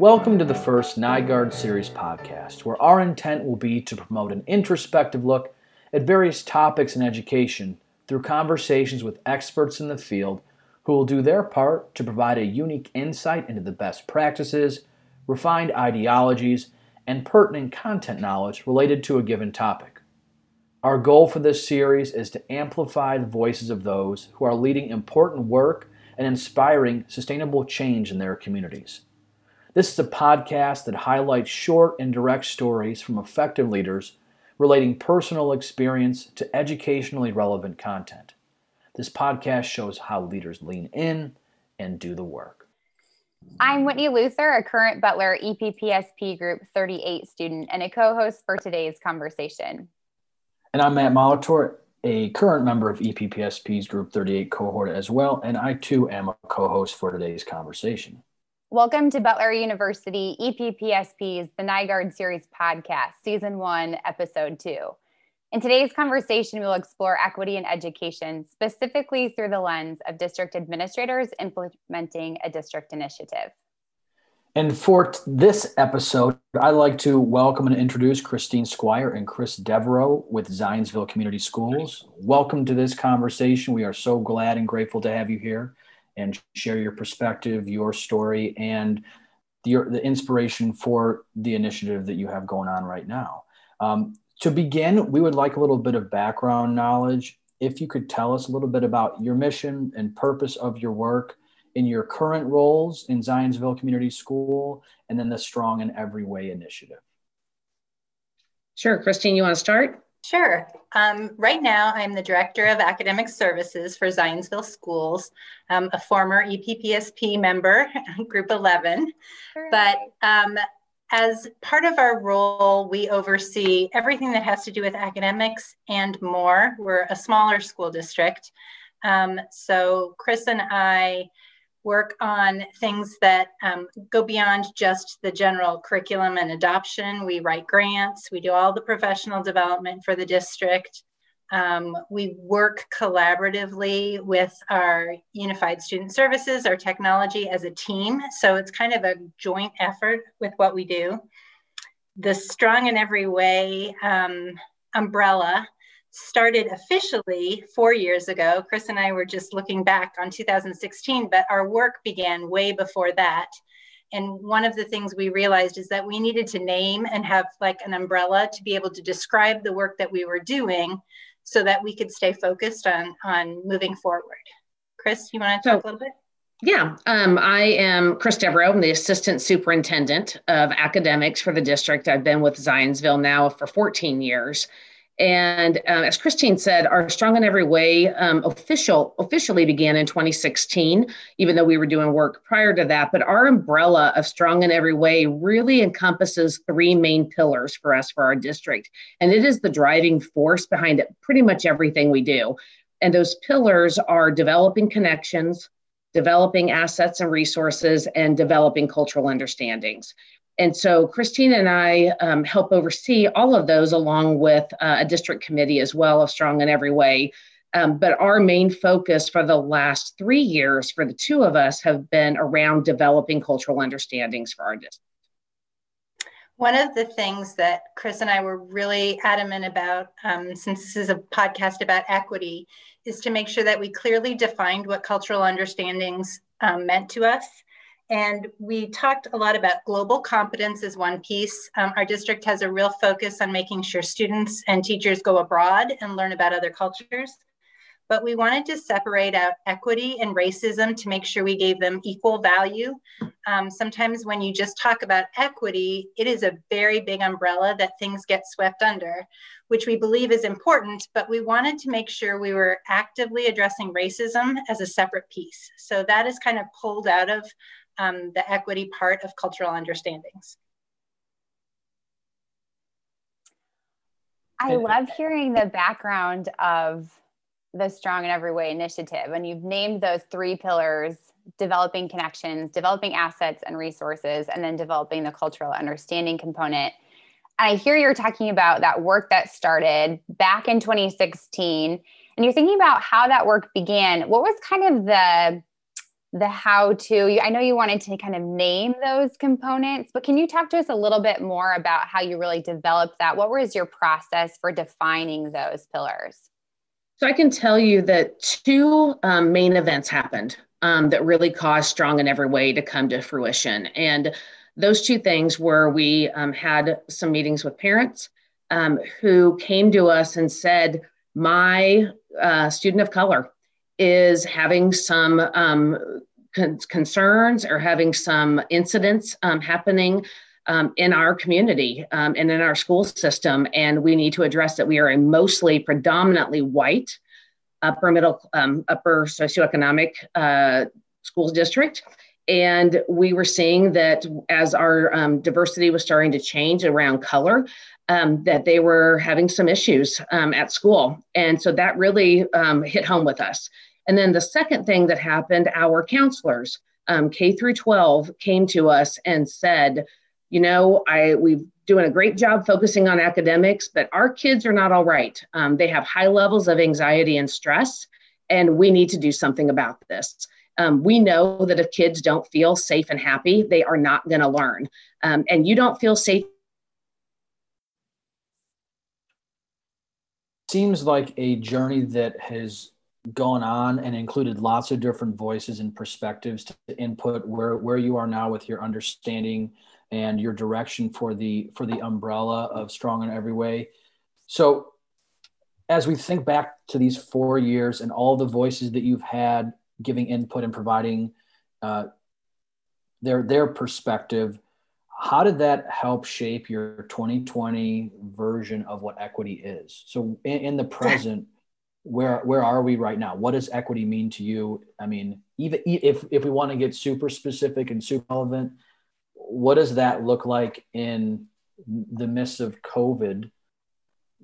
Welcome to the first NYGARD Series podcast, where our intent will be to promote an introspective look at various topics in education through conversations with experts in the field who will do their part to provide a unique insight into the best practices, refined ideologies, and pertinent content knowledge related to a given topic. Our goal for this series is to amplify the voices of those who are leading important work and inspiring sustainable change in their communities. This is a podcast that highlights short and direct stories from effective leaders relating personal experience to educationally relevant content. This podcast shows how leaders lean in and do the work. I'm Whitney Luther, a current Butler EPPSP Group 38 student and a co host for today's conversation. And I'm Matt Molitor, a current member of EPPSP's Group 38 cohort as well, and I too am a co host for today's conversation. Welcome to Butler University EPPSP's The NYGARD Series podcast, Season 1, Episode 2. In today's conversation, we'll explore equity in education, specifically through the lens of district administrators implementing a district initiative. And for this episode, I'd like to welcome and introduce Christine Squire and Chris Devereaux with Zionsville Community Schools. Welcome to this conversation. We are so glad and grateful to have you here and share your perspective, your story, and the, the inspiration for the initiative that you have going on right now. Um, to begin, we would like a little bit of background knowledge. If you could tell us a little bit about your mission and purpose of your work in your current roles in Zionsville Community School, and then the Strong in Every Way initiative. Sure. Christine, you want to start? Sure. Um, right now, I'm the Director of Academic Services for Zionsville Schools, um, a former EPPSP member, Group 11. But um, as part of our role, we oversee everything that has to do with academics and more. We're a smaller school district. Um, so Chris and I work on things that um, go beyond just the general curriculum and adoption. We write grants, we do all the professional development for the district. Um, we work collaboratively with our Unified Student Services, our technology as a team. So it's kind of a joint effort with what we do. The Strong in Every Way um, umbrella started officially four years ago. Chris and I were just looking back on 2016, but our work began way before that. And one of the things we realized is that we needed to name and have like an umbrella to be able to describe the work that we were doing so that we could stay focused on, on moving forward. Chris, you want to talk so, a little bit? Yeah, um, I am Chris Devereaux. I'm the Assistant Superintendent of Academics for the district. I've been with Zionsville now for 14 years. And um, as Christine said, our Strong in Every Way um, official officially began in 2016, even though we were doing work prior to that. But our umbrella of Strong in Every Way really encompasses three main pillars for us for our district, and it is the driving force behind it, pretty much everything we do. And those pillars are developing connections, developing assets and resources, and developing cultural understandings. And so Christina and I um, help oversee all of those along with uh, a district committee as well of Strong in Every Way. Um, but our main focus for the last three years for the two of us have been around developing cultural understandings for our district. One of the things that Chris and I were really adamant about, um, since this is a podcast about equity, is to make sure that we clearly defined what cultural understandings um, meant to us and we talked a lot about global competence as one piece. Um, our district has a real focus on making sure students and teachers go abroad and learn about other cultures. But we wanted to separate out equity and racism to make sure we gave them equal value. Um, sometimes when you just talk about equity, it is a very big umbrella that things get swept under, which we believe is important, but we wanted to make sure we were actively addressing racism as a separate piece. So that is kind of pulled out of um, the equity part of cultural understandings. I love hearing the background of the Strong in Every Way initiative. And you've named those three pillars developing connections, developing assets and resources, and then developing the cultural understanding component. And I hear you're talking about that work that started back in 2016. And you're thinking about how that work began. What was kind of the the how to. I know you wanted to kind of name those components, but can you talk to us a little bit more about how you really developed that? What was your process for defining those pillars? So I can tell you that two um, main events happened um, that really caused Strong in Every Way to come to fruition. And those two things were we um, had some meetings with parents um, who came to us and said, My uh, student of color is having some um, con- concerns or having some incidents um, happening um, in our community um, and in our school system, and we need to address that. We are a mostly predominantly white, upper middle, um, upper socioeconomic uh, school district. And we were seeing that as our um, diversity was starting to change around color, um, that they were having some issues um, at school. And so that really um, hit home with us. And then the second thing that happened, our counselors, um, K through 12, came to us and said, you know, I we've doing a great job focusing on academics, but our kids are not all right. Um, they have high levels of anxiety and stress, and we need to do something about this. Um, we know that if kids don't feel safe and happy, they are not going to learn. Um, and you don't feel safe. Seems like a journey that has gone on and included lots of different voices and perspectives to input where where you are now with your understanding and your direction for the for the umbrella of strong in every way. So as we think back to these four years and all the voices that you've had giving input and providing uh, their their perspective how did that help shape your 2020 version of what equity is? So in, in the present where where are we right now? What does equity mean to you? I mean even if if we want to get super specific and super relevant what does that look like in the midst of covid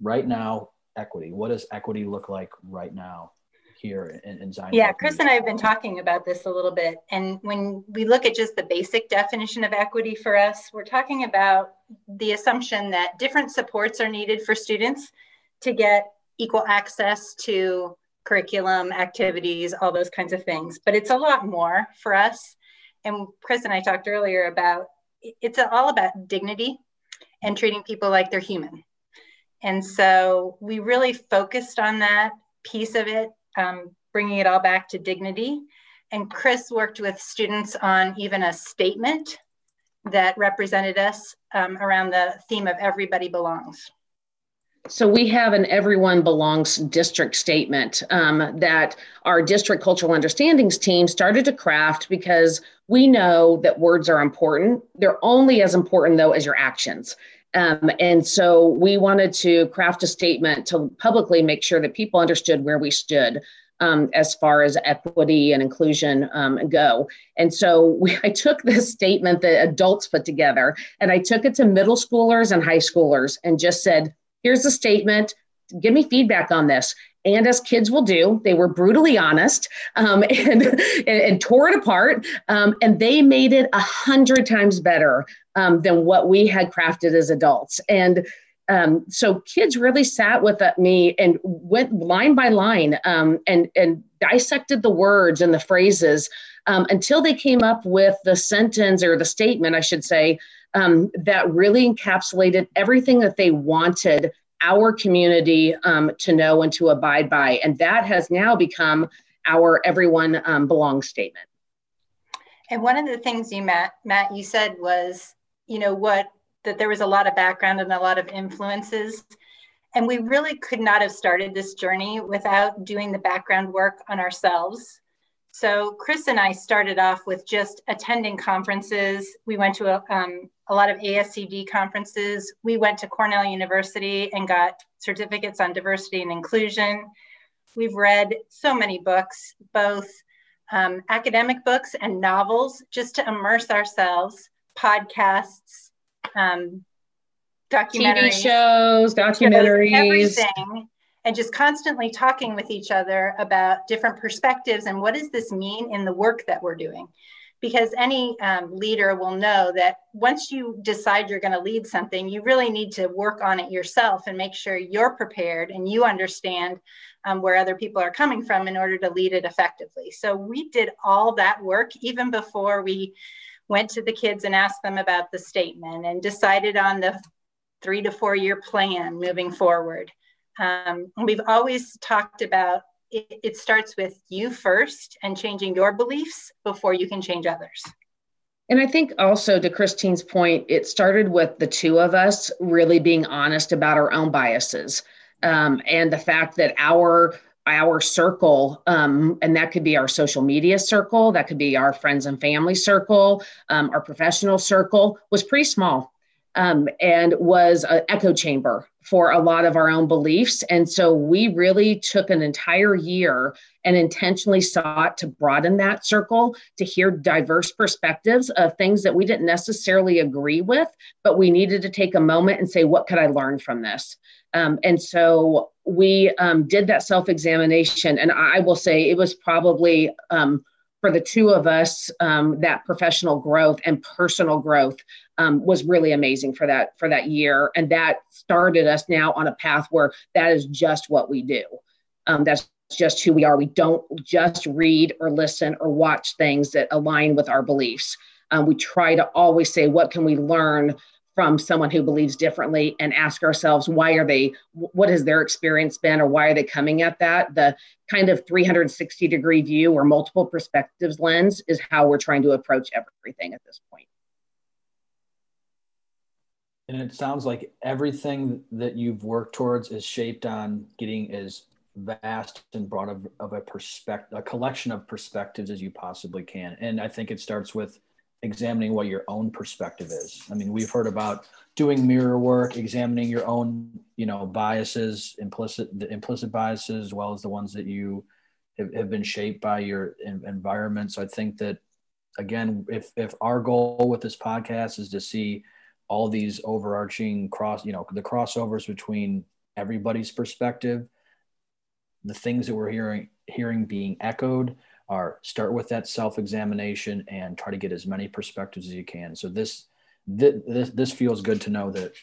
right now equity? What does equity look like right now here in, in Zion yeah chris and i have been talking about this a little bit and when we look at just the basic definition of equity for us we're talking about the assumption that different supports are needed for students to get equal access to curriculum, activities, all those kinds of things. But it's a lot more for us. And Chris and I talked earlier about it's all about dignity and treating people like they're human. And so we really focused on that piece of it, um, bringing it all back to dignity. And Chris worked with students on even a statement that represented us um, around the theme of everybody belongs. So we have an everyone belongs district statement um, that our district cultural understandings team started to craft because we know that words are important. They're only as important though as your actions. Um, and so we wanted to craft a statement to publicly make sure that people understood where we stood um, as far as equity and inclusion um, go. And so we, I took this statement that adults put together and I took it to middle schoolers and high schoolers and just said, here's a statement. Give me feedback on this. And as kids will do they were brutally honest um, and, and, and, tore it apart um, and they made it a hundred times better um, than what we had crafted as adults. And um, so kids really sat with me and went line by line um, and, and dissected the words and the phrases um, until they came up with the sentence or the statement i should say um, that really encapsulated everything that they wanted our community um, to know and to abide by. And that has now become our everyone um, belongs statement. And one of the things you, Matt, Matt, you said was, you know, what, that there was a lot of background and a lot of influences. And we really could not have started this journey without doing the background work on ourselves so Chris and I started off with just attending conferences. We went to a, um, a lot of ASCD conferences. We went to Cornell University and got certificates on diversity and inclusion. We've read so many books, both um, academic books and novels, just to immerse ourselves, podcasts, um, documentaries, TV shows, documentaries, everything and just constantly talking with each other about different perspectives and what does this mean in the work that we're doing. because any um, leader will know that once you decide you're going to lead something, you really need to work on it yourself and make sure you're prepared and you understand um, where other people are coming from in order to lead it effectively. So we did all that work even before we went to the kids and asked them about the statement and decided on the three to four year plan moving forward. Um, we've always talked about it, it starts with you first and changing your beliefs before you can change others. And I think also to Christine's point, it started with the two of us really being honest about our own biases um, and the fact that our our circle, um, and that could be our social media circle, that could be our friends and family circle, um, our professional circle, was pretty small um, and was an echo chamber for a lot of our own beliefs. And so we really took an entire year and intentionally sought to broaden that circle to hear diverse perspectives of things that we didn't necessarily agree with, but we needed to take a moment and say, what could I learn from this? Um, and so we um, did that self examination. And I will say it was probably um, for the two of us, um, that professional growth and personal growth um, was really amazing for that for that year, and that started us now on a path where that is just what we do. Um, that's just who we are. We don't just read or listen or watch things that align with our beliefs. Um, we try to always say, what can we learn from someone who believes differently and ask ourselves why are they what has their experience been or why are they coming at that the kind of 360 degree view or multiple perspectives lens is how we're trying to approach everything at this point and it sounds like everything that you've worked towards is shaped on getting as vast and broad of, of a perspective a collection of perspectives as you possibly can and i think it starts with examining what your own perspective is. I mean, we've heard about doing mirror work, examining your own, you know, biases, implicit the implicit biases, as well as the ones that you have, have been shaped by your environment. So I think that again, if if our goal with this podcast is to see all these overarching cross, you know, the crossovers between everybody's perspective, the things that we're hearing hearing being echoed are start with that self-examination and try to get as many perspectives as you can. So this this this feels good to know that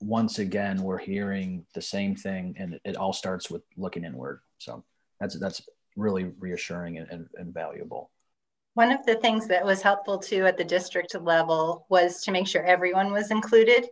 once again we're hearing the same thing and it all starts with looking inward. So that's that's really reassuring and, and, and valuable. One of the things that was helpful too at the district level was to make sure everyone was included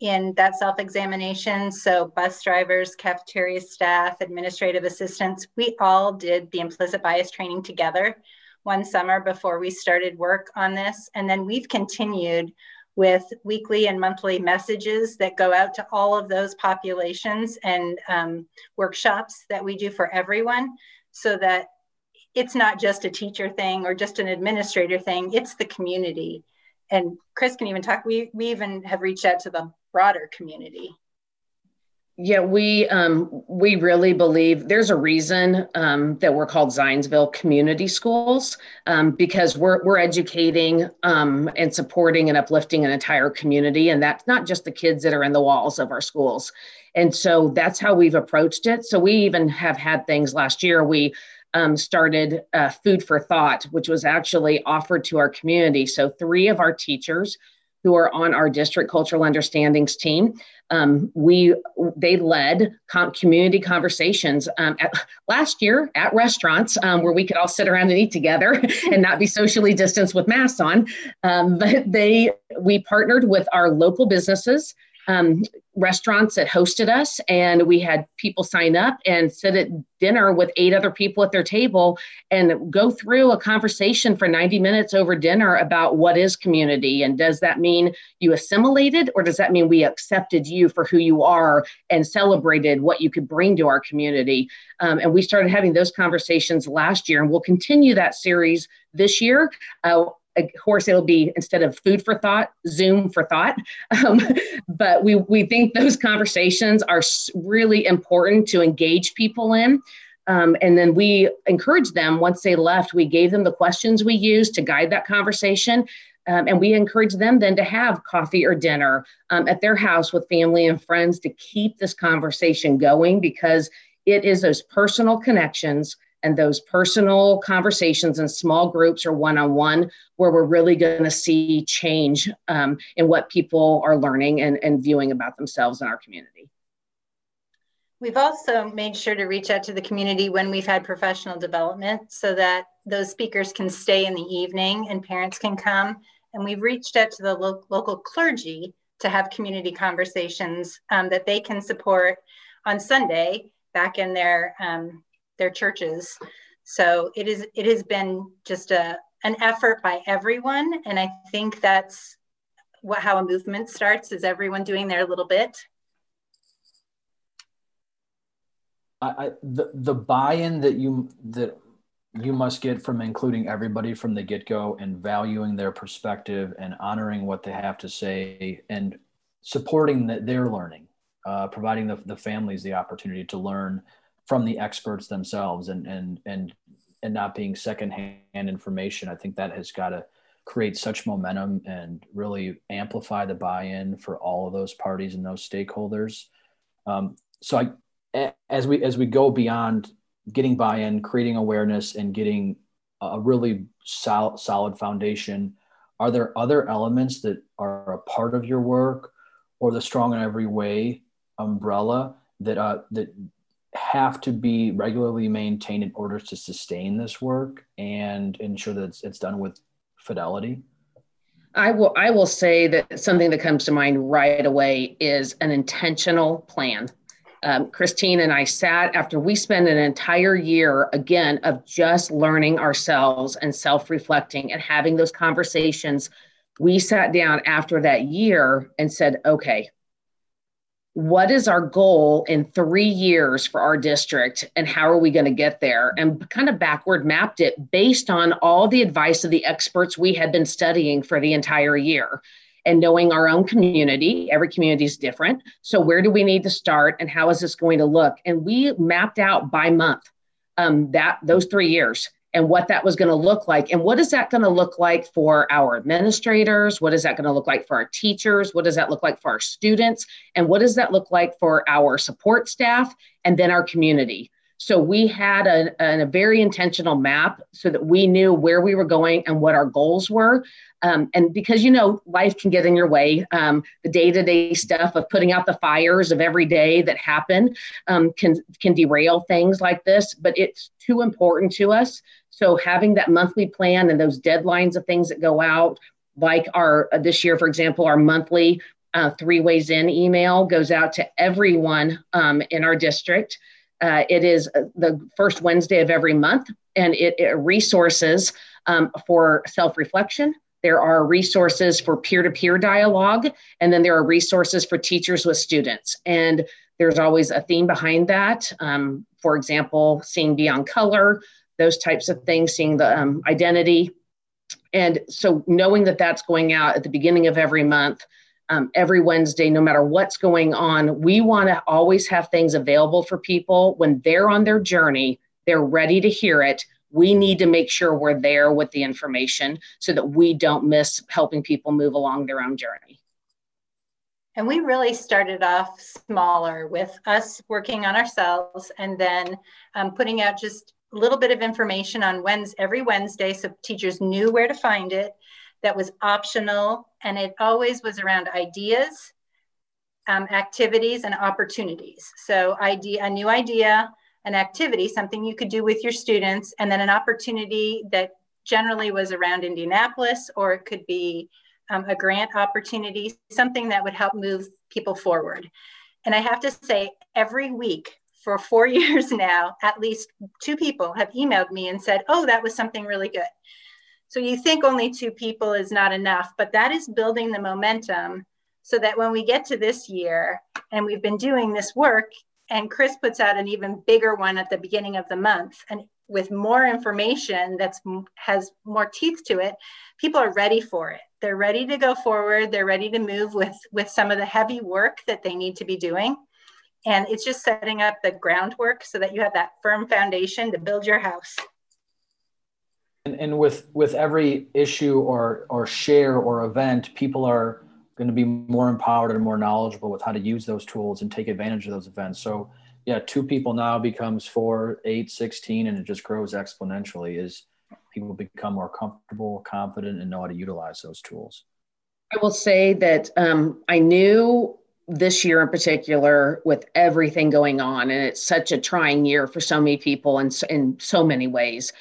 in that self-examination. So bus drivers, cafeteria staff, administrative assistants, we all did the implicit bias training together one summer before we started work on this. And then we've continued with weekly and monthly messages that go out to all of those populations and um, workshops that we do for everyone so that it's not just a teacher thing or just an administrator thing, it's the community. And Chris can even talk, we, we even have reached out to the broader community? Yeah, we um, we really believe there's a reason um, that we're called Zionsville Community Schools um, because we're we're educating um, and supporting and uplifting an entire community, and that's not just the kids that are in the walls of our schools. And so that's how we've approached it. So we even have had things last year. We um, started uh, Food for Thought, which was actually offered to our community. So three of our teachers who are on our district cultural understandings team. Um, we they led com- community conversations um, at, last year at restaurants um, where we could all sit around and eat together and not be socially distanced with masks on. Um, but they we partnered with our local businesses um, restaurants that hosted us, and we had people sign up and sit at dinner with eight other people at their table and go through a conversation for 90 minutes over dinner about what is community and does that mean you assimilated or does that mean we accepted you for who you are and celebrated what you could bring to our community? Um, and we started having those conversations last year and we'll continue that series this year. Uh, of course it'll be instead of food for thought zoom for thought. Um, but we we think those conversations are really important to engage people in. Um, and then we encouraged them once they left we gave them the questions we used to guide that conversation. Um, and we encourage them then to have coffee or dinner um, at their house with family and friends to keep this conversation going because it is those personal connections and those personal conversations in small groups or one-on-one where we're really going to see change um, in what people are learning and, and viewing about themselves in our community We've also made sure to reach out to the community when we've had professional development so that those speakers can stay in the evening and parents can come. And we've reached out to the lo- local clergy to have community conversations um, that they can support on Sunday back in their um, their churches. So it is it has been just a an effort by everyone, and I think that's what how a movement starts is everyone doing their little bit. I, I the the buy-in that you that you must get from including everybody from the get-go and valuing their perspective and honoring what they have to say and supporting the, their learning uh, providing the, the families the opportunity to learn from the experts themselves and and and and not being secondhand information i think that has got to create such momentum and really amplify the buy-in for all of those parties and those stakeholders um, so i as we as we go beyond getting buy-in, creating awareness, and getting a really solid, solid foundation. Are there other elements that are a part of your work, or the Strong in Every Way umbrella that uh, that have to be regularly maintained in order to sustain this work and ensure that it's, it's done with fidelity? I will I will say that something that comes to mind right away is an intentional plan um, Christine and I sat after we spent an entire year again of just learning ourselves and self reflecting and having those conversations. We sat down after that year and said, okay, what is our goal in three years for our district and how are we going to get there? And kind of backward mapped it based on all the advice of the experts we had been studying for the entire year and knowing our own community. Every community is different. So, where do we need to start and how is this going to look? And we mapped out by month um, that those three years and what that was going to look like. And what is that going to look like for our administrators? What is that going to look like for our teachers? What does that look like for our students? And what does that look like for our support staff and then our community? So we had a, a, very intentional map so that we knew where we were going and what our goals were. Um, and because you know life can get in your way, um, the day-to-day stuff of putting out the fires of every day that happen um, can can derail things like this. But it's too important to us. So having that monthly plan and those deadlines of things that go out, like our uh, this year, for example, our monthly uh, three ways in email goes out to everyone um, in our district. Uh, it is uh, the first Wednesday of every month, and it, it resources um, for self reflection. There are resources for peer to peer dialogue, and then there are resources for teachers with students. And there's always a theme behind that. Um, for example, seeing beyond color, those types of things, seeing the um, identity. And so, knowing that that's going out at the beginning of every month um, every Wednesday, no matter what's going on. We want to always have things available for people when they're on their journey, they're ready to hear it. We need to make sure we're there with the information so that we don't miss helping people move along their own journey. And we really started off smaller with us working on ourselves and then um, putting out just a little bit of information on Wednesday, every Wednesday so teachers knew where to find it that was optional, and it always was around ideas, um, activities, and opportunities. So, idea, a new idea, an activity, something you could do with your students, and then an opportunity that generally was around Indianapolis, or it could be um, a grant opportunity, something that would help move people forward. And I have to say, every week for four years now, at least two people have emailed me and said, Oh, that was something really good. So you think only two people is not enough, but that is building the momentum so that when we get to this year and we've been doing this work and Chris puts out an even bigger one at the beginning of the month and with more information that's has more teeth to it, people are ready for it. They're ready to go forward. They're ready to move with with some of the heavy work that they need to be doing. And it's just setting up the groundwork so that you have that firm foundation to build your house. And, and with with every issue or or share or event, people are going to be more empowered and more knowledgeable with how to use those tools and take advantage of those events. So yeah, two people now becomes four, eight, 16, and it just grows exponentially as people become more comfortable, confident, and know how to utilize those tools. I will say that um, I knew this year in particular with everything going on, and it's such a trying year for so many people and in so many ways.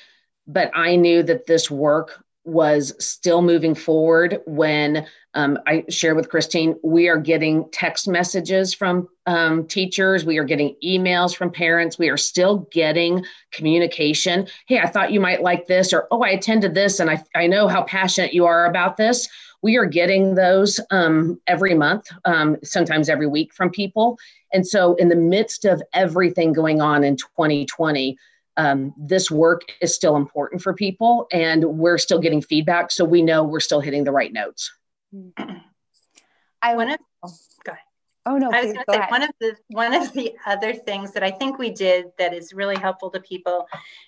But I knew that this work was still moving forward when um, I shared with Christine, we are getting text messages from um, teachers, we are getting emails from parents, we are still getting communication. Hey, I thought you might like this, or oh, I attended this and I, I know how passionate you are about this. We are getting those um, every month, um, sometimes every week from people. And so, in the midst of everything going on in 2020, um, this work is still important for people and we're still getting feedback so we know we're still hitting the right notes. I want to oh, go ahead. oh no i was going to say ahead. one of the one of the other things that i think we did that is really helpful to people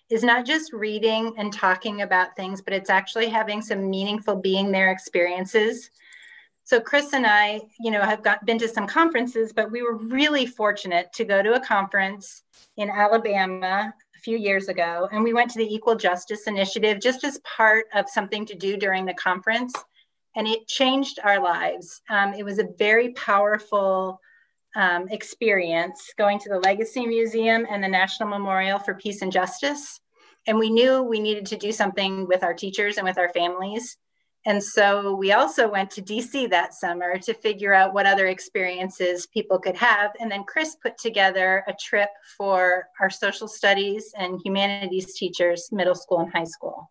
is not just reading and talking about things but it's actually having some meaningful being there experiences. So Chris and I, you know, have got, been to some conferences, but we were really fortunate to go to a conference in Alabama a few years ago, and we went to the Equal Justice Initiative just as part of something to do during the conference, and it changed our lives. Um, it was a very powerful um, experience going to the Legacy Museum and the National Memorial for Peace and Justice. And we knew we needed to do something with our teachers and with our families. And so we also went to DC that summer to figure out what other experiences people could have. And then Chris put together a trip for our social studies and humanities teachers, middle school and high school.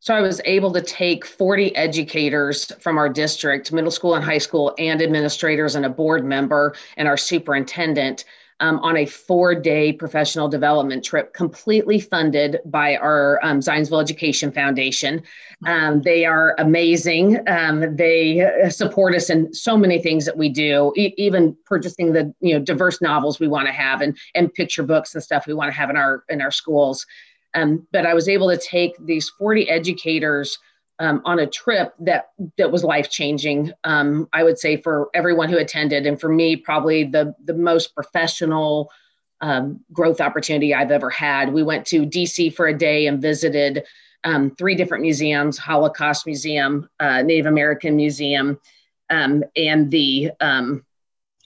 So I was able to take 40 educators from our district, middle school and high school, and administrators and a board member and our superintendent um, on a four day professional development trip, completely funded by our um, Zionsville Education Foundation. Um, they are amazing. Um, they support us in so many things that we do, e- even purchasing the you know diverse novels we want to have and and picture books and stuff we want to have in our in our schools. Um, but I was able to take these 40 educators um, on a trip that that was life changing. Um, I would say for everyone who attended, and for me, probably the the most professional um, growth opportunity I've ever had. We went to DC for a day and visited um, three different museums: Holocaust Museum, uh, Native American Museum, um, and the um,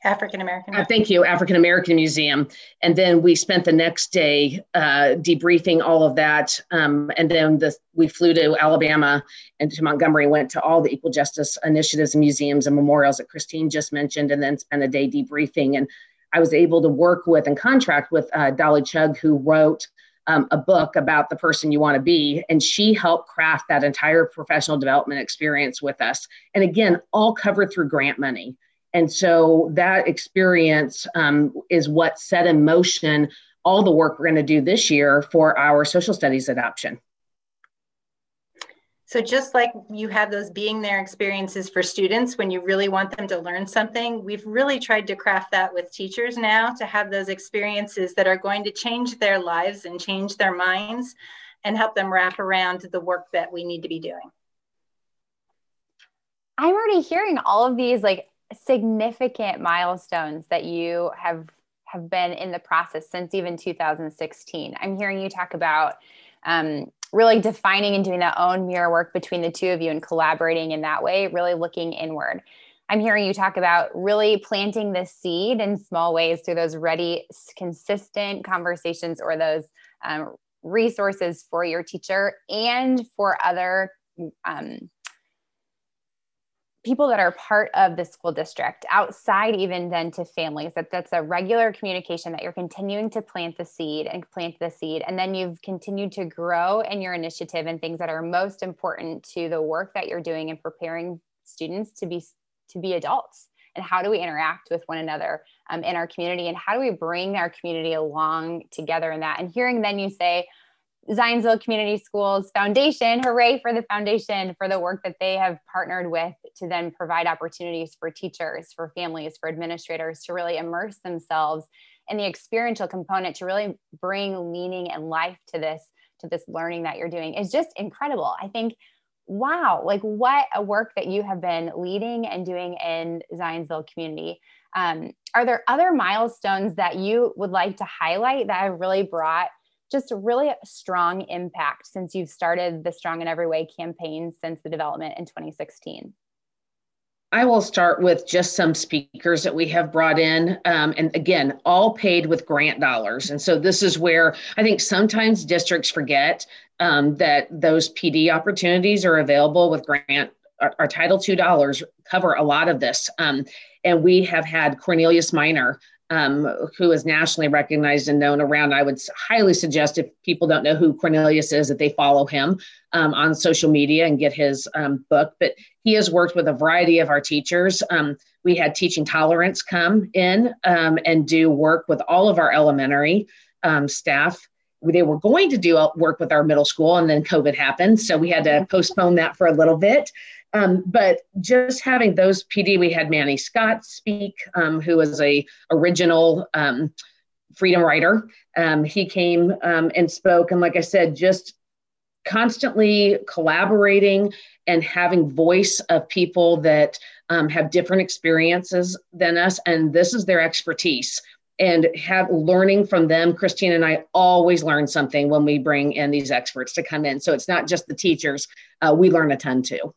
African American. Uh, thank you, African American Museum. And then we spent the next day uh, debriefing all of that. Um, and then the, we flew to Alabama and to Montgomery, went to all the equal justice initiatives and museums and memorials that Christine just mentioned, and then spent a day debriefing. And I was able to work with and contract with uh, Dolly Chugh, who wrote um, a book about the person you want to be. And she helped craft that entire professional development experience with us. And again, all covered through grant money. And so that experience um, is what set in motion all the work we're going to do this year for our social studies adoption. So just like you have those being there experiences for students when you really want them to learn something, we've really tried to craft that with teachers now to have those experiences that are going to change their lives and change their minds and help them wrap around the work that we need to be doing. I'm already hearing all of these like significant milestones that you have have been in the process since even 2016. I'm hearing you talk about um, really defining and doing that own mirror work between the two of you and collaborating in that way, really looking inward. I'm hearing you talk about really planting the seed in small ways through those ready, consistent conversations or those um, resources for your teacher and for other um, people that are part of the school district outside even then to families that that's a regular communication that you're continuing to plant the seed and plant the seed. And then you've continued to grow in your initiative and things that are most important to the work that you're doing and preparing students to be to be adults. And how do we interact with one another um, in our community? And how do we bring our community along together in that? And hearing then you say Zionsville Community Schools Foundation. Hooray for the foundation for the work that they have partnered with to then provide opportunities for teachers, for families, for administrators to really immerse themselves in the experiential component to really bring meaning and life to this to this learning that you're doing is just incredible. I think wow, like what a work that you have been leading and doing in Zionsville community. Um, are there other milestones that you would like to highlight that have really brought just a really strong impact since you've started the Strong in Every Way campaign since the development in 2016? I will start with just some speakers that we have brought in. Um, and again, all paid with grant dollars. And so this is where I think sometimes districts forget um, that those PD opportunities are available with grant. Our, our Title II dollars cover a lot of this. Um, and we have had Cornelius Minor um, who is nationally recognized and known around. I would highly suggest if people don't know who Cornelius is, that they follow him um, on social media and get his um, book. But he has worked with a variety of our teachers. Um, we had Teaching Tolerance come in um, and do work with all of our elementary um, staff. They were going to do work with our middle school, and then COVID happened. So we had to postpone that for a little bit. Um, but just having those PD, we had Manny Scott speak, um, who was a original um, freedom writer. Um, he came um, and spoke, and like I said, just constantly collaborating and having voice of people that um, have different experiences than us, and this is their expertise. And have learning from them. Christine and I always learn something when we bring in these experts to come in. So it's not just the teachers; uh, we learn a ton too.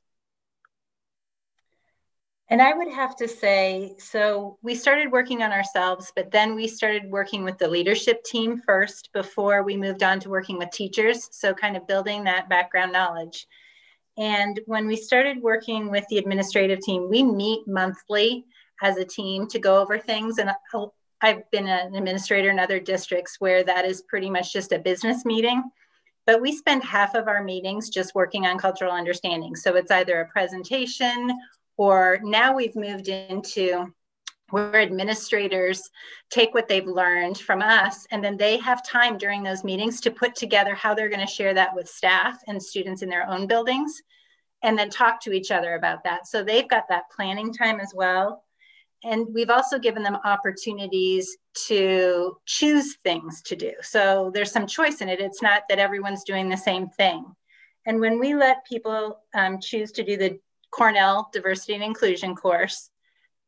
And I would have to say, so we started working on ourselves, but then we started working with the leadership team first before we moved on to working with teachers. So, kind of building that background knowledge. And when we started working with the administrative team, we meet monthly as a team to go over things. And I've been an administrator in other districts where that is pretty much just a business meeting. But we spend half of our meetings just working on cultural understanding. So it's either a presentation or now we've moved into where administrators take what they've learned from us and then they have time during those meetings to put together how they're going to share that with staff and students in their own buildings and then talk to each other about that. So they've got that planning time as well. And we've also given them opportunities to choose things to do. So there's some choice in it. It's not that everyone's doing the same thing. And when we let people um, choose to do the Cornell Diversity and Inclusion course.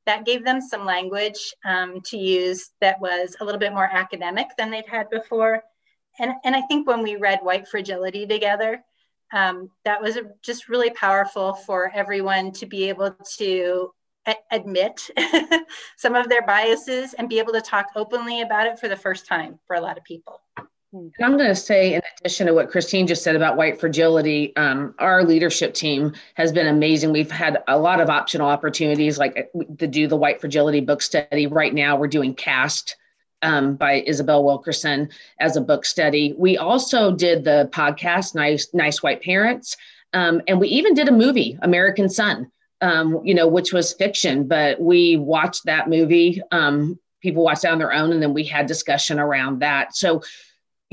That gave them some language um, to use that was a little bit more academic than they'd had before. And, and I think when we read White Fragility together, um, that was just really powerful for everyone to be able to admit some of their biases and be able to talk openly about it for the first time for a lot of people. And I'm going to say, in addition to what Christine just said about white fragility, um, our leadership team has been amazing. We've had a lot of optional opportunities, like uh, to do the white fragility book study. Right now, we're doing Caste um, by Isabel Wilkerson as a book study. We also did the podcast, Nice, nice White Parents, um, and we even did a movie, American Son. Um, you know, which was fiction, but we watched that movie. Um, people watched it on their own, and then we had discussion around that. So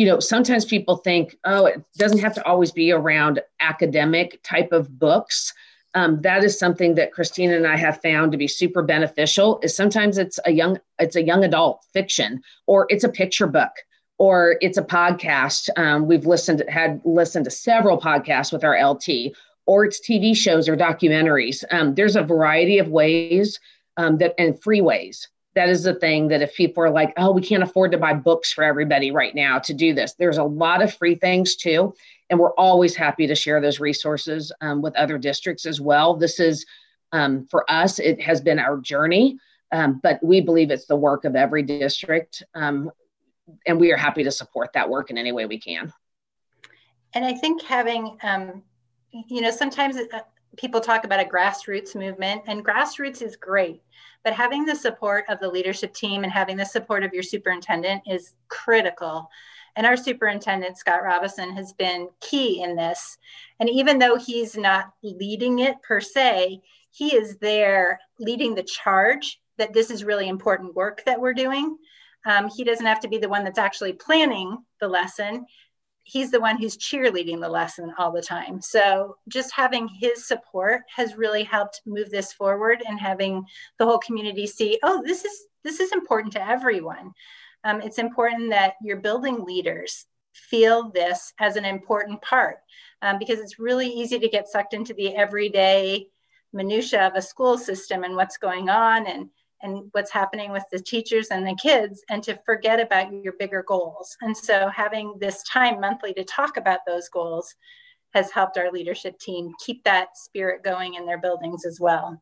you know, sometimes people think, oh, it doesn't have to always be around academic type of books. Um, that is something that Christina and I have found to be super beneficial. Is sometimes it's a young it's a young adult fiction, or it's a picture book, or it's a podcast. Um, we've listened had listened to several podcasts with our LT, or it's TV shows or documentaries. Um, there's a variety of ways um, that and free ways that is the thing that if people are like, oh, we can't afford to buy books for everybody right now to do this, there's a lot of free things too. And we're always happy to share those resources um, with other districts as well. This is, um, for us, it has been our journey, um, but we believe it's the work of every district. Um, and we are happy to support that work in any way we can. And I think having, um, you know, sometimes uh, people talk about a grassroots movement, and grassroots is great but having the support of the leadership team and having the support of your superintendent is critical. And our superintendent, Scott Robison, has been key in this. And even though he's not leading it per se, he is there leading the charge that this is really important work that we're doing. Um, he doesn't have to be the one that's actually planning the lesson he's the one who's cheerleading the lesson all the time. So just having his support has really helped move this forward and having the whole community see, oh, this is this is important to everyone. Um, it's important that you're building leaders feel this as an important part um, because it's really easy to get sucked into the everyday minutia of a school system and what's going on and and what's happening with the teachers and the kids and to forget about your bigger goals and so having this time monthly to talk about those goals has helped our leadership team keep that spirit going in their buildings as well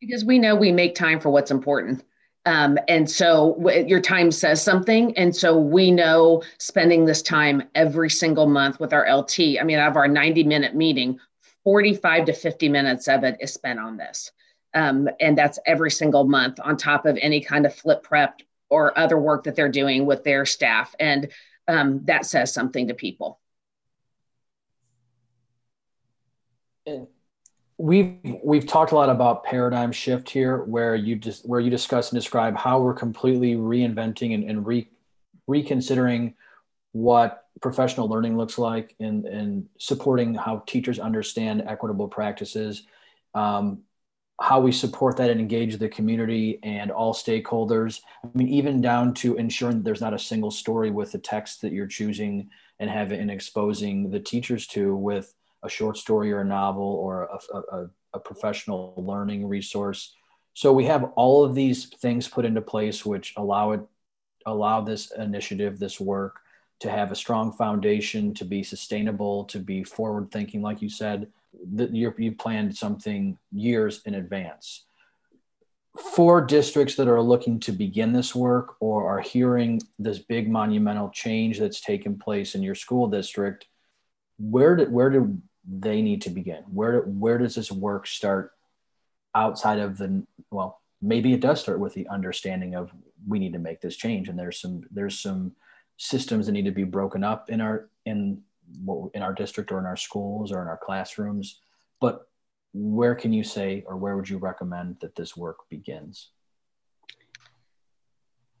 because we know we make time for what's important um, and so w- your time says something. And so we know spending this time every single month with our LT. I mean, out of our 90 minute meeting, 45 to 50 minutes of it is spent on this. Um, and that's every single month on top of any kind of flip prep or other work that they're doing with their staff. And um, that says something to people. We've we've talked a lot about paradigm shift here where you just where you discuss and describe how we're completely reinventing and, and re, reconsidering what professional learning looks like and, and supporting how teachers understand equitable practices um, how we support that and engage the community and all stakeholders i mean even down to ensuring that there's not a single story with the text that you're choosing and having and exposing the teachers to with a short story or a novel or a, a, a professional learning resource. So we have all of these things put into place which allow it allow this initiative, this work to have a strong foundation, to be sustainable, to be forward thinking, like you said, that you have planned something years in advance. For districts that are looking to begin this work or are hearing this big monumental change that's taken place in your school district, where did where do they need to begin? Where where does this work start outside of the well, maybe it does start with the understanding of we need to make this change and there's some there's some systems that need to be broken up in our in in our district or in our schools or in our classrooms but where can you say or where would you recommend that this work begins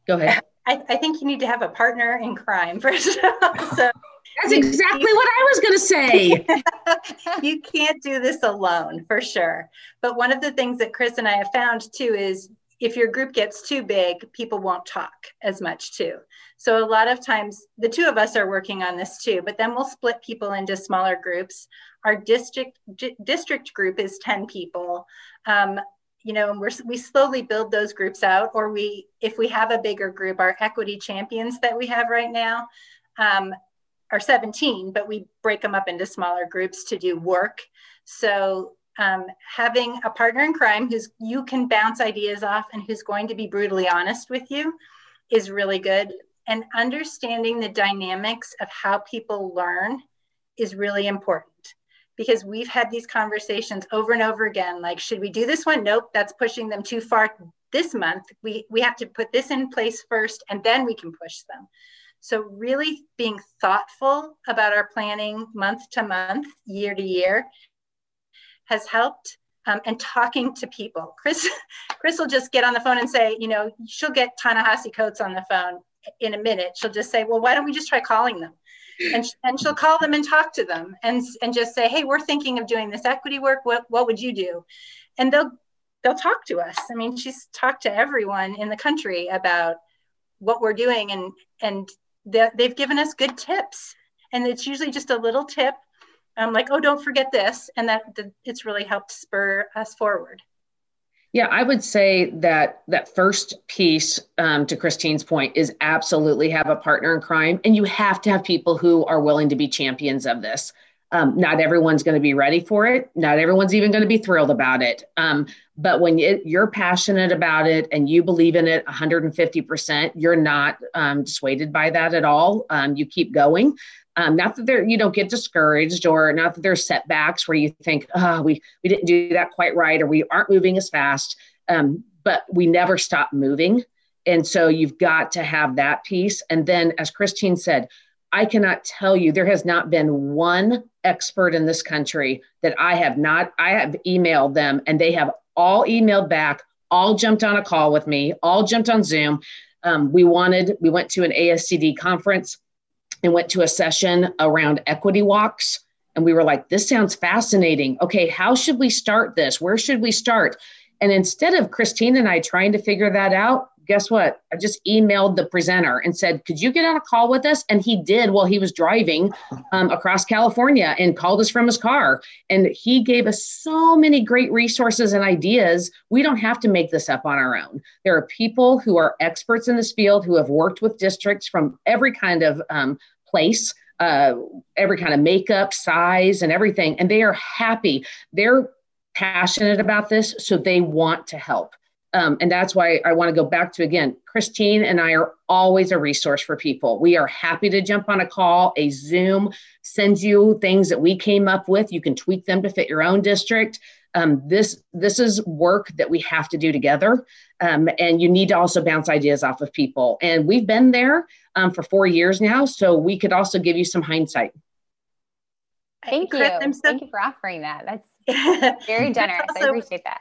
go ahead i, I think you need to have a partner in crime first so that's exactly what I was going to say. you can't do this alone for sure. But one of the things that Chris and I have found too is if your group gets too big, people won't talk as much too. So a lot of times the two of us are working on this too, but then we'll split people into smaller groups. Our district district group is 10 people. Um, you know, and we're, we slowly build those groups out, or we, if we have a bigger group, our equity champions that we have right now, um, are 17, but we break them up into smaller groups to do work. So um, having a partner in crime who's you can bounce ideas off and who's going to be brutally honest with you is really good. And understanding the dynamics of how people learn is really important because we've had these conversations over and over again like should we do this one? Nope that's pushing them too far this month. We we have to put this in place first and then we can push them. So, really being thoughtful about our planning month to month, year to year, has helped. Um, and talking to people. Chris, Chris will just get on the phone and say, you know, she'll get Ta-Nehisi Coates on the phone in a minute. She'll just say, well, why don't we just try calling them? And, and she'll call them and talk to them and, and just say, hey, we're thinking of doing this equity work. What, what would you do? And they'll they'll talk to us. I mean, she's talked to everyone in the country about what we're doing and and they've given us good tips and it's usually just a little tip um, like oh don't forget this and that, it's really helped spur us forward yeah i would say that that first piece um, to christine's point is absolutely have a partner in crime and you have to have people who are willing to be champions of this um, not everyone's going to be ready for it. Not everyone's even going to be thrilled about it. Um, but when it, you're passionate about it and you believe in it 150%, you're not um, dissuaded by that at all. Um, you keep going. Um, not that there you don't get discouraged or not that there's setbacks where you think, oh, we, we didn't do that quite right or we aren't moving as fast. Um, but we never stop moving. And so you've got to have that piece. And then, as Christine said, I cannot tell you, there has not been one expert in this country that I have not, I have emailed them and they have all emailed back, all jumped on a call with me, all jumped on Zoom. Um, we wanted, we went to an ASCD conference and went to a session around equity walks. And we were like, this sounds fascinating. Okay, how should we start this? Where should we start? And instead of Christine and I trying to figure that out, guess what? I just emailed the presenter and said, Could you get on a call with us? And he did while he was driving um, across California and called us from his car. And he gave us so many great resources and ideas. We don't have to make this up on our own. There are people who are experts in this field who have worked with districts from every kind of um, place. Uh, every kind of makeup, size, and everything. And they are happy. They're passionate about this, so they want to help. Um, and that's why I want to go back to again, Christine and I are always a resource for people. We are happy to jump on a call, a Zoom, send you things that we came up with. You can tweak them to fit your own district. Um, this this is work that we have to do together, um, and you need to also bounce ideas off of people. And we've been there um, for four years now, so we could also give you some hindsight. Thank you. So- Thank you for offering that. That's very generous. also- I appreciate that.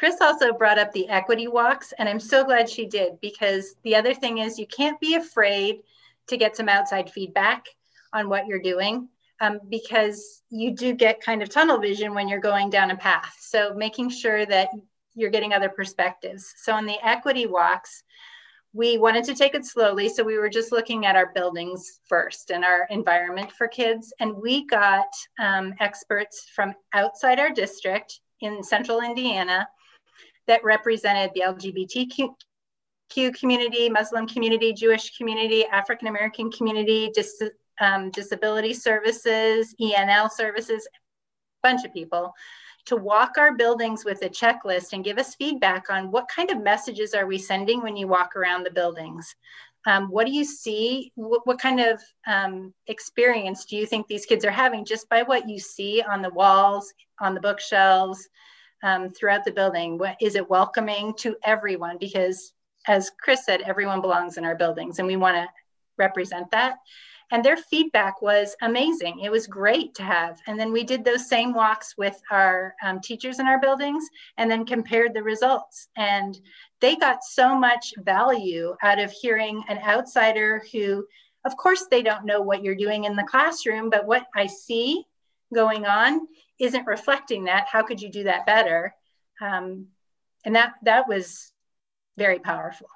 Chris also brought up the equity walks, and I'm so glad she did because the other thing is you can't be afraid to get some outside feedback on what you're doing um, because you do get kind of tunnel vision when you're going down a path. So making sure that you're getting other perspectives. So on the equity walks, we wanted to take it slowly. So we were just looking at our buildings first and our environment for kids. And we got um, experts from outside our district in central Indiana that represented the LGBTQ community, Muslim community, Jewish community, African American community, dis, um, disability services, ENL services, bunch of people to walk our buildings with a checklist and give us feedback on what kind of messages are we sending when you walk around the buildings. Um, what do you see? What, what kind of um, experience do you think these kids are having just by what you see on the walls, on the bookshelves, um, throughout the building? What, is it welcoming to everyone? Because as Chris said, everyone belongs in our buildings and we want to represent that. And their feedback was amazing. It was great to have. And then we did those same walks with our um, teachers in our buildings and then compared the results. And they got so much value out of hearing an outsider who, of course, they don't know what you're doing in the classroom, but what I see going on isn't reflecting that how could you do that better? Um, and that that was very powerful.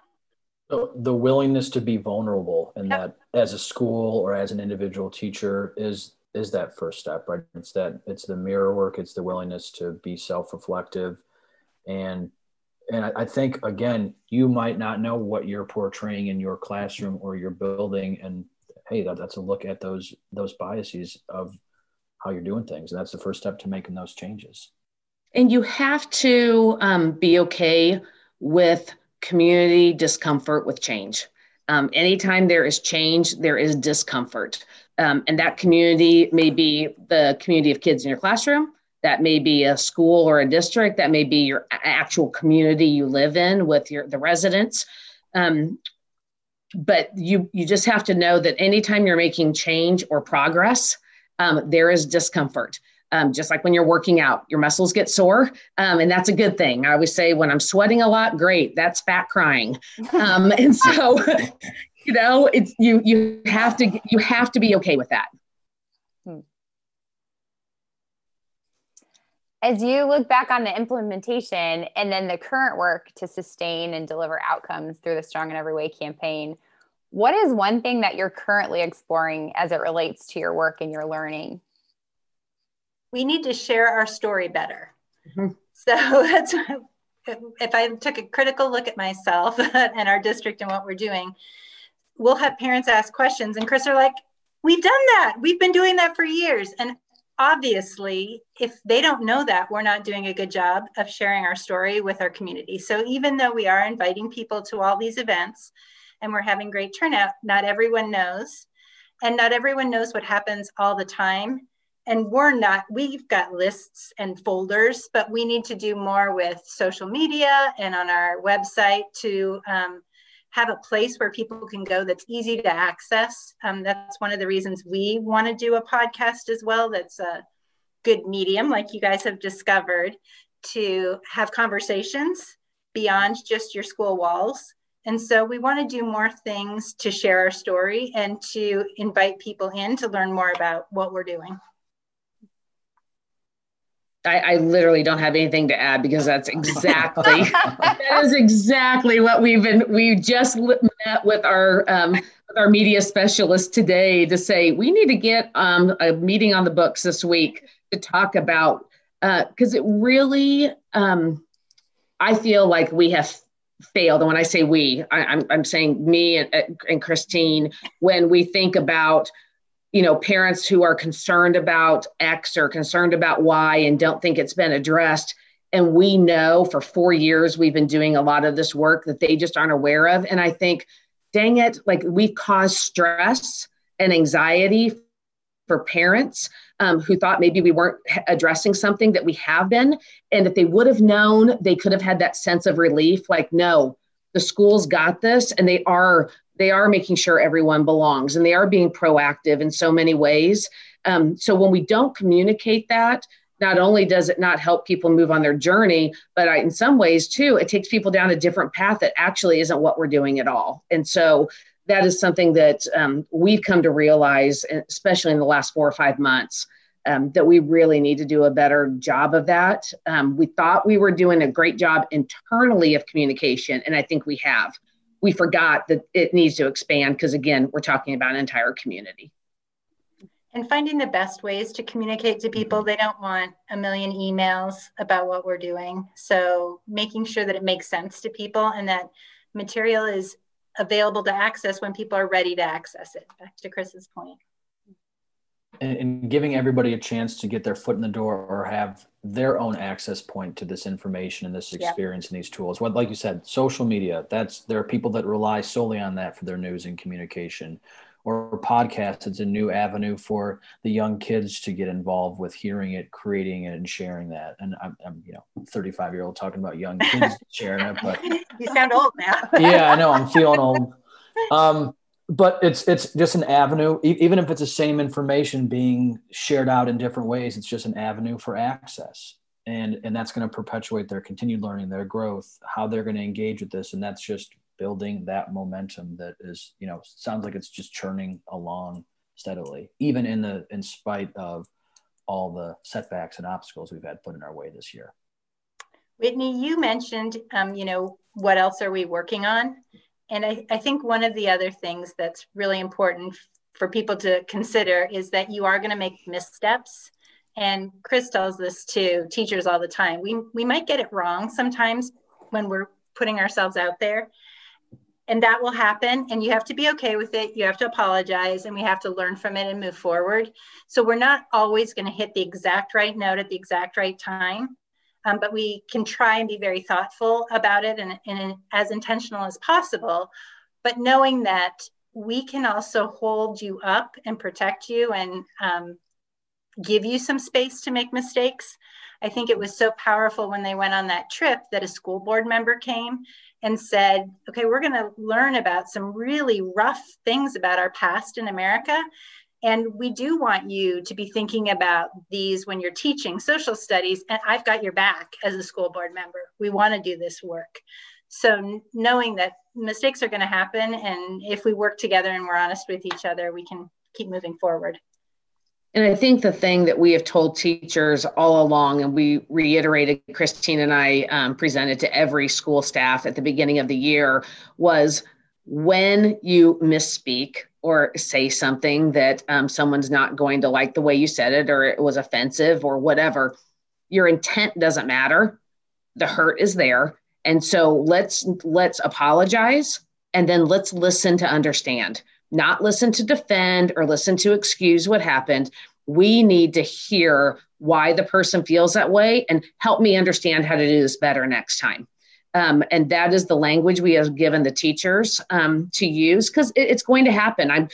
The, the willingness to be vulnerable and yep. that as a school or as an individual teacher is is that first step right? It's that it's the mirror work it's the willingness to be self-reflective. And and I, I think again you might not know what you're portraying in your classroom or your building and hey that, that's a look at those those biases of how you're doing things. And that's the first step to making those changes. And you have to um, be okay with community discomfort with change. Um, anytime there is change, there is discomfort. Um, and that community may be the community of kids in your classroom. That may be a school or a district. That may be your actual community you live in with your the residents. Um, but you you just have to know that anytime you're making change or progress, um, there is discomfort. Um, just like when you're working out, your muscles get sore, um, and that's a good thing. I always say when I'm sweating a lot, great, that's fat crying. Um, and so, you know, it's you you have to you have to be okay with that. Hmm. As you look back on the implementation and then the current work to sustain and deliver outcomes through the Strong in Every Way campaign, what is one thing that you're currently exploring as it relates to your work and your learning? We need to share our story better. Mm-hmm. So that's if I took a critical look at myself and our district and what we're doing, we'll have parents ask questions, and Chris are like, We've done that. We've been doing that for years. And obviously, if they don't know that, we're not doing a good job of sharing our story with our community. So even though we are inviting people to all these events, and we're having great turnout. Not everyone knows, and not everyone knows what happens all the time. And we're not, we've got lists and folders, but we need to do more with social media and on our website to um, have a place where people can go that's easy to access. Um, that's one of the reasons we want to do a podcast as well. That's a good medium, like you guys have discovered, to have conversations beyond just your school walls and so we want to do more things to share our story and to invite people in to learn more about what we're doing. I, I, literally don't have anything to add because that's exactly that is exactly what we've been. We just met with our um, with our media specialist today to say we need to get um, a meeting on the books this week to talk about because uh, it really um, I feel like we have failed. And when I say we, I, am I'm, I'm saying me and, uh, and Christine when we think about you know parents who are concerned about x or concerned about y and don't think it's been addressed and we know for four years we've been doing a lot of this work that they just aren't aware of and i think dang it like we've caused stress and anxiety for parents um, who thought maybe we weren't addressing something that we have been and that they would have known they could have had that sense of relief like no the schools got this and they are they are making sure everyone belongs and they are being proactive in so many ways. Um, so when we don't communicate that, not only does it not help people move on their journey, but I, in some ways too, it takes people down a different path that actually isn't what we're doing at all. And so that is something that um, we've come to realize, especially in the last four or five months, um, that we really need to do a better job of that. Um, we thought we were doing a great job internally of communication, and I think we have. We forgot that it needs to expand because again we're talking about an entire community. And finding the best ways to communicate to people they don't want a million emails about what we're doing. So making sure that it makes sense to people and that material is available to access when people are ready to access it back to chris's point and, giving everybody a chance to get their foot in the door or have their own access point to this information and this experience yep. and these tools. What, like you said, social media. That's there are people that rely solely on that for their news and communication. Or podcasts. It's a new avenue for the young kids to get involved with hearing it, creating it, and sharing that. And I'm, I'm you know, 35 year old talking about young kids sharing it, but you sound old now. yeah, I know. I'm feeling old. Um, but it's it's just an avenue even if it's the same information being shared out in different ways it's just an avenue for access and and that's going to perpetuate their continued learning their growth how they're going to engage with this and that's just building that momentum that is you know sounds like it's just churning along steadily even in the in spite of all the setbacks and obstacles we've had put in our way this year whitney you mentioned um, you know what else are we working on and I, I think one of the other things that's really important for people to consider is that you are going to make missteps. And Chris tells this to teachers all the time. We, we might get it wrong sometimes when we're putting ourselves out there. And that will happen. And you have to be okay with it. You have to apologize and we have to learn from it and move forward. So we're not always going to hit the exact right note at the exact right time um, but we can try and be very thoughtful about it and, and as intentional as possible. But knowing that we can also hold you up and protect you and um, give you some space to make mistakes. I think it was so powerful when they went on that trip that a school board member came and said, okay, we're going to learn about some really rough things about our past in America. And we do want you to be thinking about these when you're teaching social studies. And I've got your back as a school board member. We want to do this work. So knowing that mistakes are going to happen, and if we work together and we're honest with each other, we can keep moving forward. And I think the thing that we have told teachers all along, and we reiterated, Christine and I um, presented to every school staff at the beginning of the year, was when you misspeak or say something that um, someone's not going to like the way you said it or it was offensive or whatever your intent doesn't matter. The hurt is there. And so let's let's apologize and then let's listen to understand not listen to defend or listen to excuse what happened we need to hear why the person feels that way and help me understand how to do this better next time um, and that is the language we have given the teachers um, to use because it, it's going to happen. I'm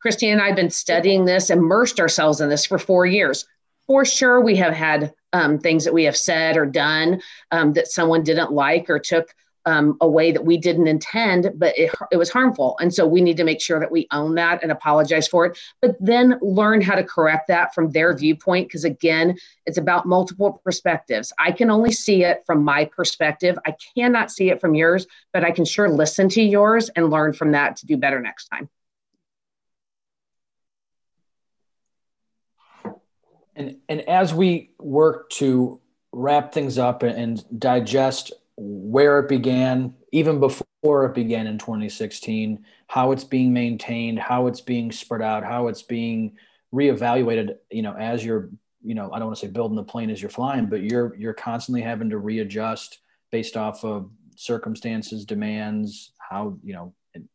Christine and I have been studying this, immersed ourselves in this for four years. For sure, we have had um, things that we have said or done um, that someone didn't like or took um, a way that we didn't intend, but it, it was harmful. And so we need to make sure that we own that and apologize for it, but then learn how to correct that from their viewpoint. Because again, it's about multiple perspectives. I can only see it from my perspective. I cannot see it from yours, but I can sure listen to yours and learn from that to do better next time. And and as we work to wrap things up and digest where it began, even before it began in 2016, how it's being maintained, how it's being spread out, how it's being reevaluated, you know, as you're, you know, I don't want to say building the plane as you're flying, but you're you're constantly having to readjust based off of circumstances, demands, how, you know,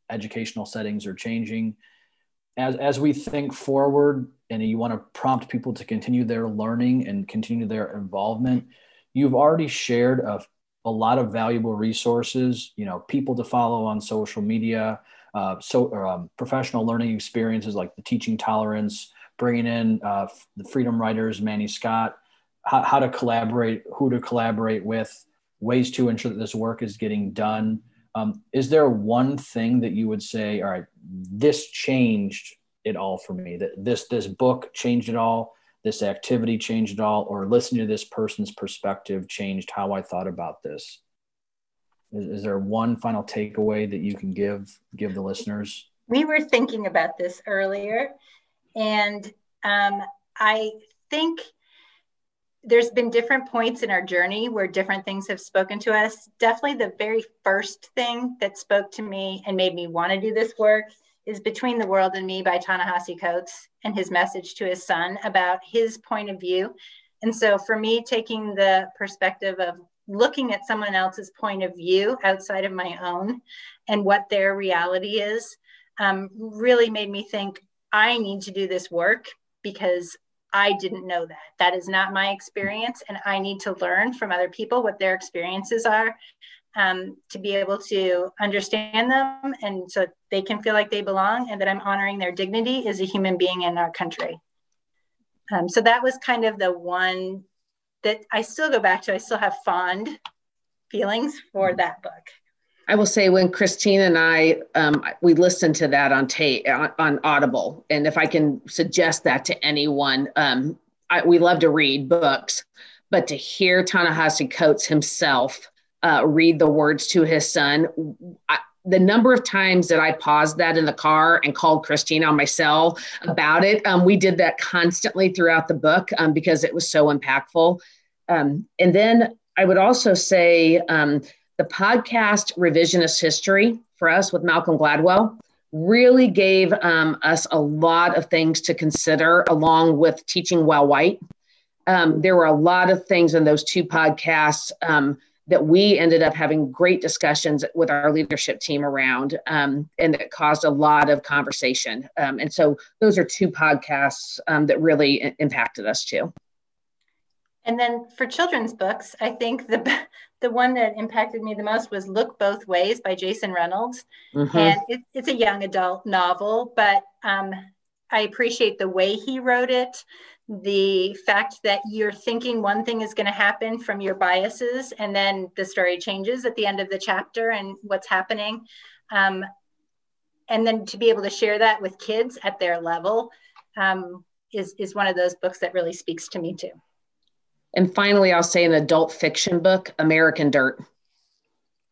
educational settings are changing. As as we think forward and you want to prompt people to continue their learning and continue their involvement, you've already shared a, a lot of valuable resources, you know, people to follow on social media, uh, so um, professional learning experiences like the teaching tolerance, bringing in uh, the freedom writers, Manny Scott, how, how to collaborate, who to collaborate with, ways to ensure that this work is getting done. Um, is there one thing that you would say, all right, this changed it all for me? That this this book changed it all, this activity changed it all, or listening to this person's perspective changed how I thought about this? Is, is there one final takeaway that you can give give the listeners? We were thinking about this earlier, and um, I think there's been different points in our journey where different things have spoken to us. Definitely the very first thing that spoke to me and made me want to do this work is Between the World and Me by Ta-Nehisi Coates and his message to his son about his point of view. And so for me, taking the perspective of looking at someone else's point of view outside of my own and what their reality is um, really made me think I need to do this work because I didn't know that. That is not my experience. And I need to learn from other people what their experiences are um, to be able to understand them and so they can feel like they belong and that I'm honoring their dignity as a human being in our country. Um, so that was kind of the one that I still go back to. I still have fond feelings for that book. I will say when Christine and I um, we listened to that on tape on, on, Audible, and if I can suggest that to anyone, um, I, we love to read books, but to hear Ta-Nehisi Coates himself uh, read the words to his son, I, the number of times that I paused that in the car and called Christine on my cell about it, um, we did that constantly throughout the book um, because it was so impactful. Um, and then I would also say um, the podcast Revisionist History for us with Malcolm Gladwell really gave um, us a lot of things to consider along with teaching while white. Um, there were a lot of things in those two podcasts that we ended up having great discussions with our leadership team around um, and that caused a lot of conversation. Um, and so those are two podcasts um, that really impacted us too. And then for children's books, I think the the one that impacted me the most was Look Both Ways by Jason Reynolds. Mm-hmm. And it, it's a young adult novel, but um, I appreciate the way he wrote it. The fact that you're thinking one thing is going to happen from your biases, and then the story changes at the end of the chapter and what's happening. Um, and then to be able to share that with kids at their level um, is, is one of those books that really speaks to me too. And finally, I'll say an adult fiction book, American Dirt.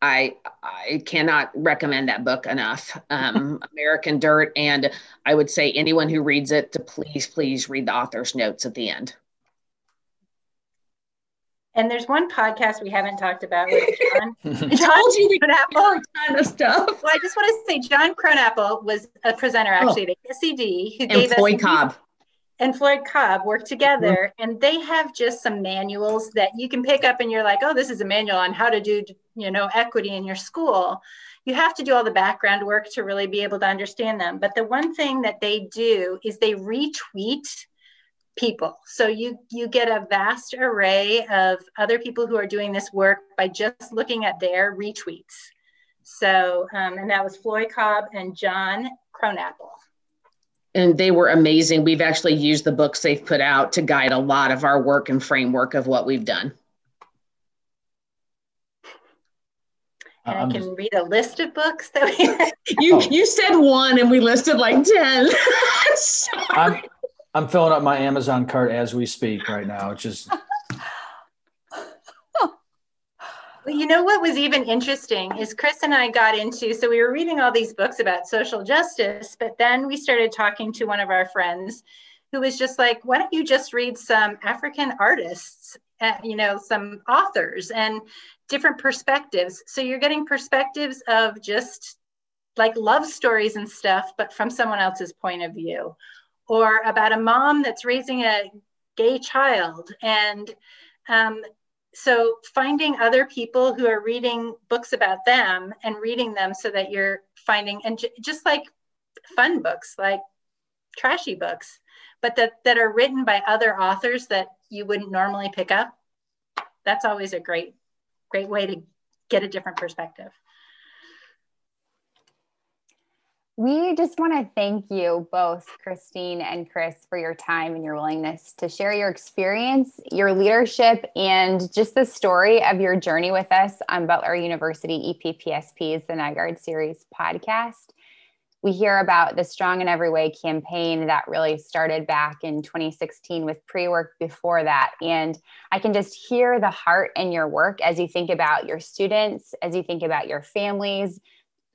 I I cannot recommend that book enough. Um, American Dirt, and I would say anyone who reads it to please please read the author's notes at the end. And there's one podcast we haven't talked about with John. I told you we Krownapple. a ton of stuff. Well, I just want to say John Krownapple was a presenter actually oh. at ASCD who and gave Floyd us Cobb and Floyd Cobb worked together mm-hmm. and they have just some manuals that you can pick up and you're like, oh, this is a manual on how to do, you know, equity in your school. You have to do all the background work to really be able to understand them. But the one thing that they do is they retweet people. So you you get a vast array of other people who are doing this work by just looking at their retweets. So um, and that was Floyd Cobb and John Krownapple and they were amazing. We've actually used the books they've put out to guide a lot of our work and framework of what we've done. And I can read a list of books that we you oh. you said one and we listed like 10. I'm, I'm filling up my Amazon cart as we speak right now. It's just Well, you know what was even interesting is Chris and I got into so we were reading all these books about social justice, but then we started talking to one of our friends who was just like, why don't you just read some African artists, uh, you know, some authors and different perspectives. So you're getting perspectives of just like love stories and stuff, but from someone else's point of view, or about a mom that's raising a gay child. And um, so finding other people who are reading books about them and reading them so that you're finding, and j- just like fun books, like trashy books, but that, that are written by other authors that you wouldn't normally pick up. That's always a great, great way to get a different perspective. We just want to thank you both, Christine and Chris, for your time and your willingness to share your experience, your leadership, and just the story of your journey with us on Butler University EPPSP's The Nygaard Series podcast. We hear about the Strong in Every Way campaign that really started back in 2016 with pre work before that. And I can just hear the heart in your work as you think about your students, as you think about your families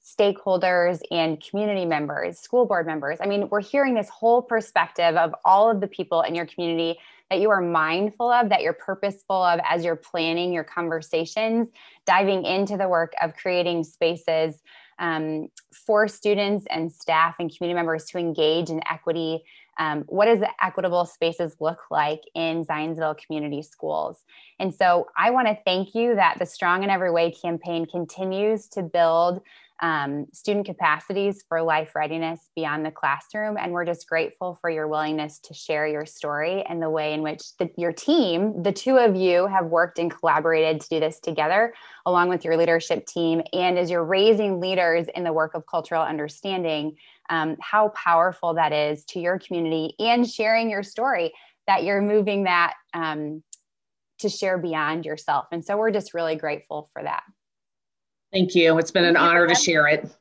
stakeholders and community members, school board members. I mean, we're hearing this whole perspective of all of the people in your community that you are mindful of, that you're purposeful of as you're planning your conversations, diving into the work of creating spaces um, for students and staff and community members to engage in equity. Um, what does equitable spaces look like in Zionsville community schools? And so I want to thank you that the Strong in Every Way campaign continues to build um, student capacities for life readiness beyond the classroom. And we're just grateful for your willingness to share your story and the way in which the, your team, the two of you, have worked and collaborated to do this together, along with your leadership team. And as you're raising leaders in the work of cultural understanding, um, how powerful that is to your community and sharing your story that you're moving that um, to share beyond yourself. And so we're just really grateful for that. Thank you. It's been an honor to share it.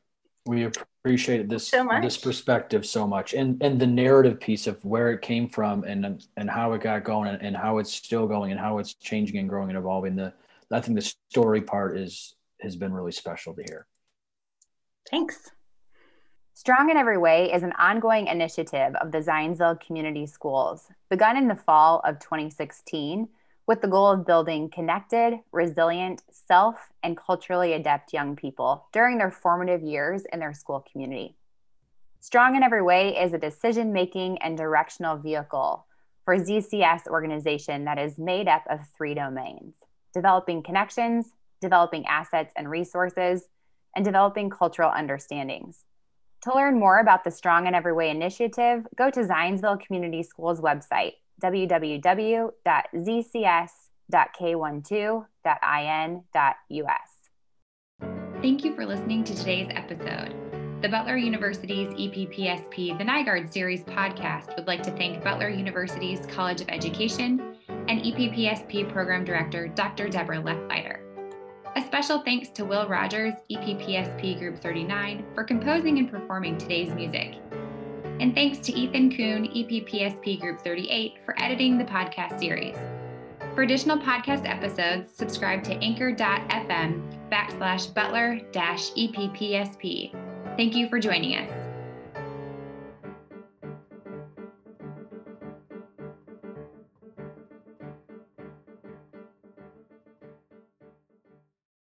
We appreciate this so this perspective so much, and and the narrative piece of where it came from, and and how it got going, and, and how it's still going, and how it's changing and growing and evolving. The I think the story part is has been really special to hear. Thanks. Strong in Every Way is an ongoing initiative of the Zionsville Community Schools, begun in the fall of 2016 with the goal of building connected, resilient, self, and culturally adept young people during their formative years in their school community. Strong in Every Way is a decision making and directional vehicle for ZCS organization that is made up of three domains developing connections, developing assets and resources, and developing cultural understandings. To learn more about the Strong in Every Way initiative, go to Zionsville Community Schools website www.zcs.k12.in.us. Thank you for listening to today's episode. The Butler University's EPPSP The Nygaard Series podcast would like to thank Butler University's College of Education and EPPSP Program Director Dr. Deborah Lecklider. A special thanks to Will Rogers, EPPSP Group 39, for composing and performing today's music. And thanks to Ethan Kuhn, EPPSP Group 38, for editing the podcast series. For additional podcast episodes, subscribe to anchor.fm backslash butler dash EPPSP. Thank you for joining us.